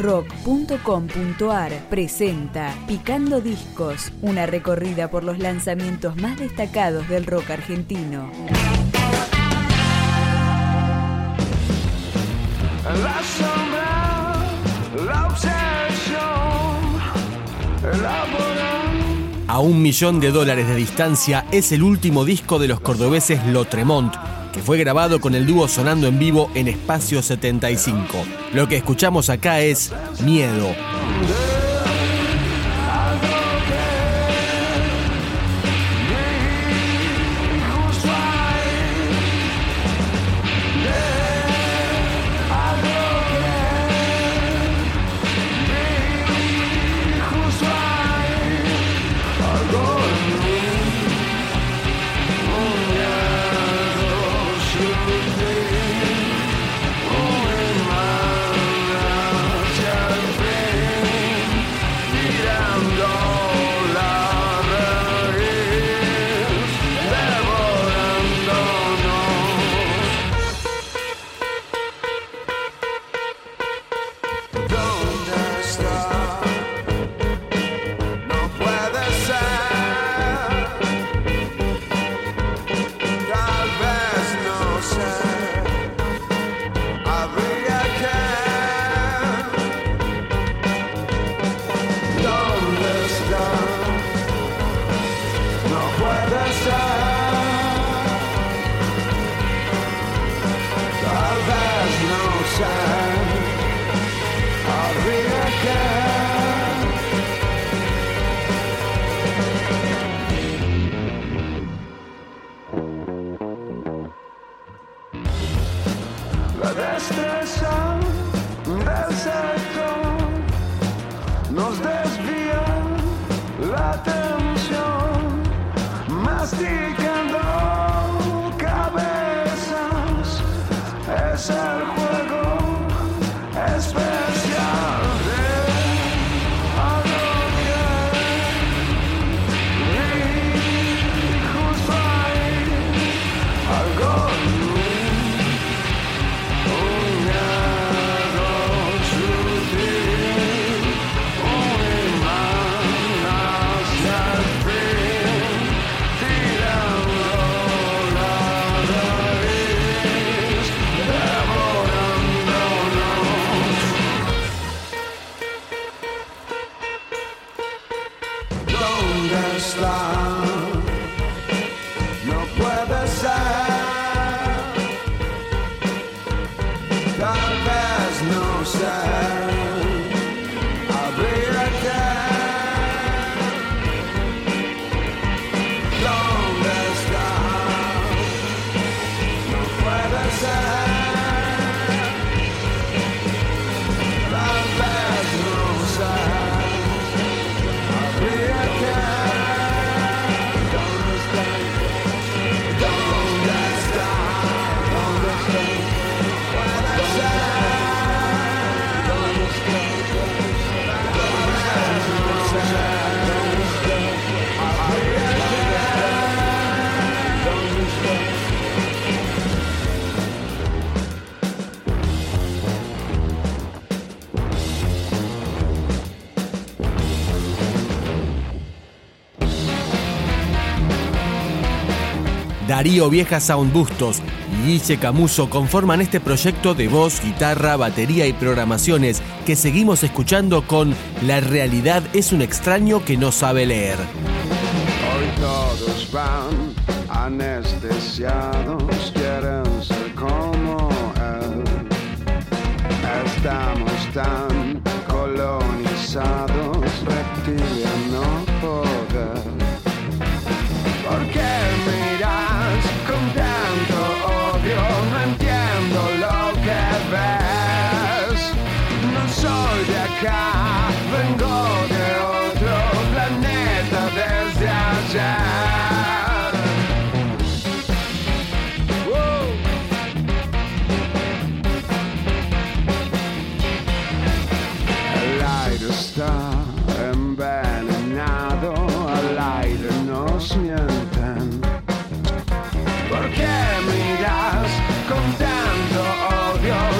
rock.com.ar presenta Picando Discos, una recorrida por los lanzamientos más destacados del rock argentino. La sombra, la obsesión, elaboran. A un millón de dólares de distancia es el último disco de los cordobeses Lotremont, que fue grabado con el dúo sonando en vivo en Espacio 75. Lo que escuchamos acá es Miedo. Nos desvía la Darío Vieja Sound Bustos y Guille Camuso conforman este proyecto de voz, guitarra, batería y programaciones que seguimos escuchando con La realidad es un extraño que no sabe leer. Hoy todos van anestesiados, quieren ser como él. Estamos tan colonizados, reptiliano con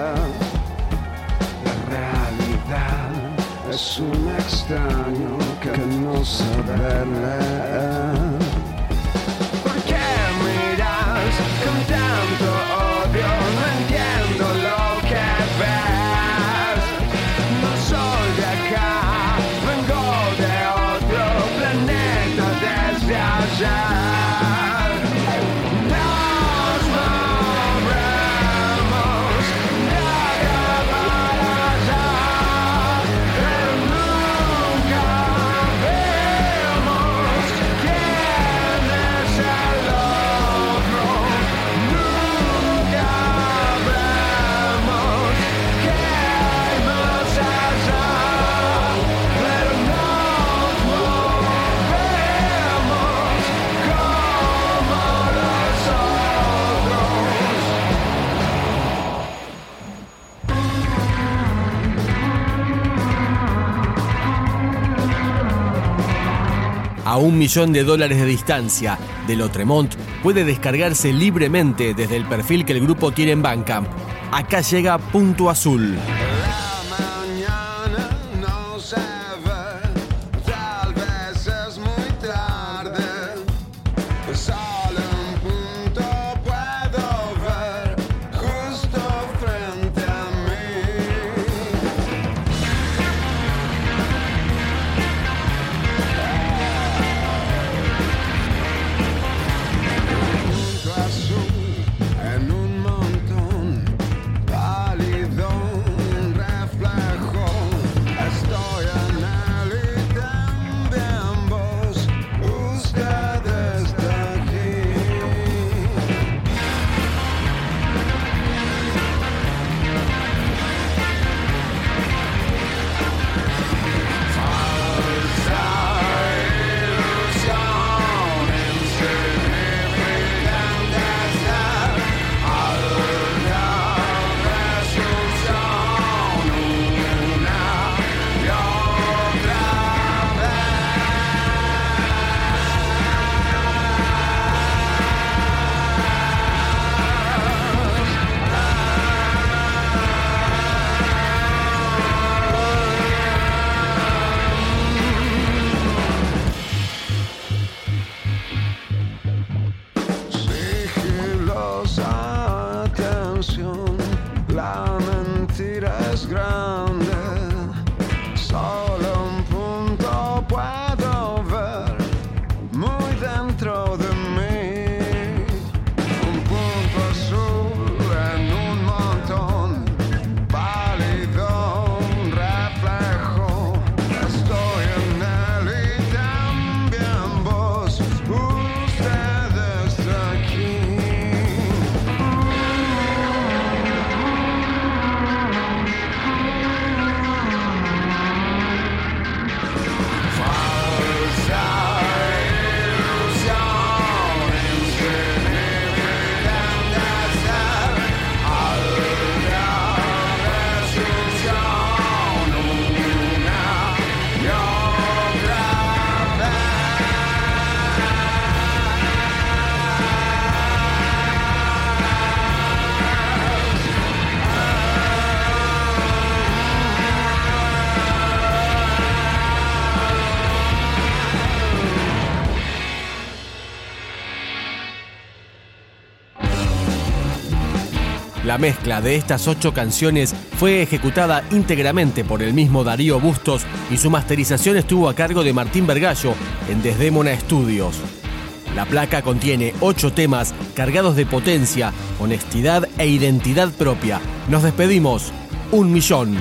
La realidad es un extraño que no sabe leer. un millón de dólares de distancia de Lotremont puede descargarse libremente desde el perfil que el grupo tiene en Bandcamp. Acá llega Punto Azul. La mezcla de estas ocho canciones fue ejecutada íntegramente por el mismo Darío Bustos y su masterización estuvo a cargo de Martín Vergallo en Desdémona Studios. La placa contiene ocho temas cargados de potencia, honestidad e identidad propia. Nos despedimos. Un millón.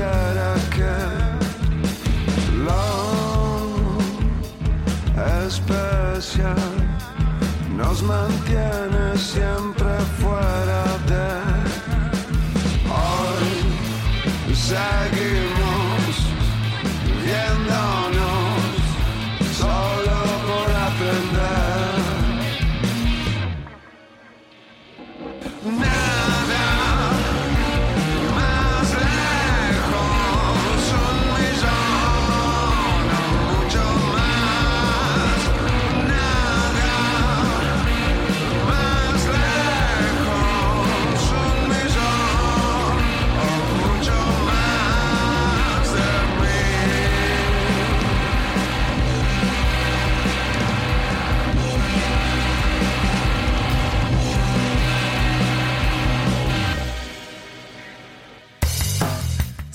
shut I can. Nos mantiene.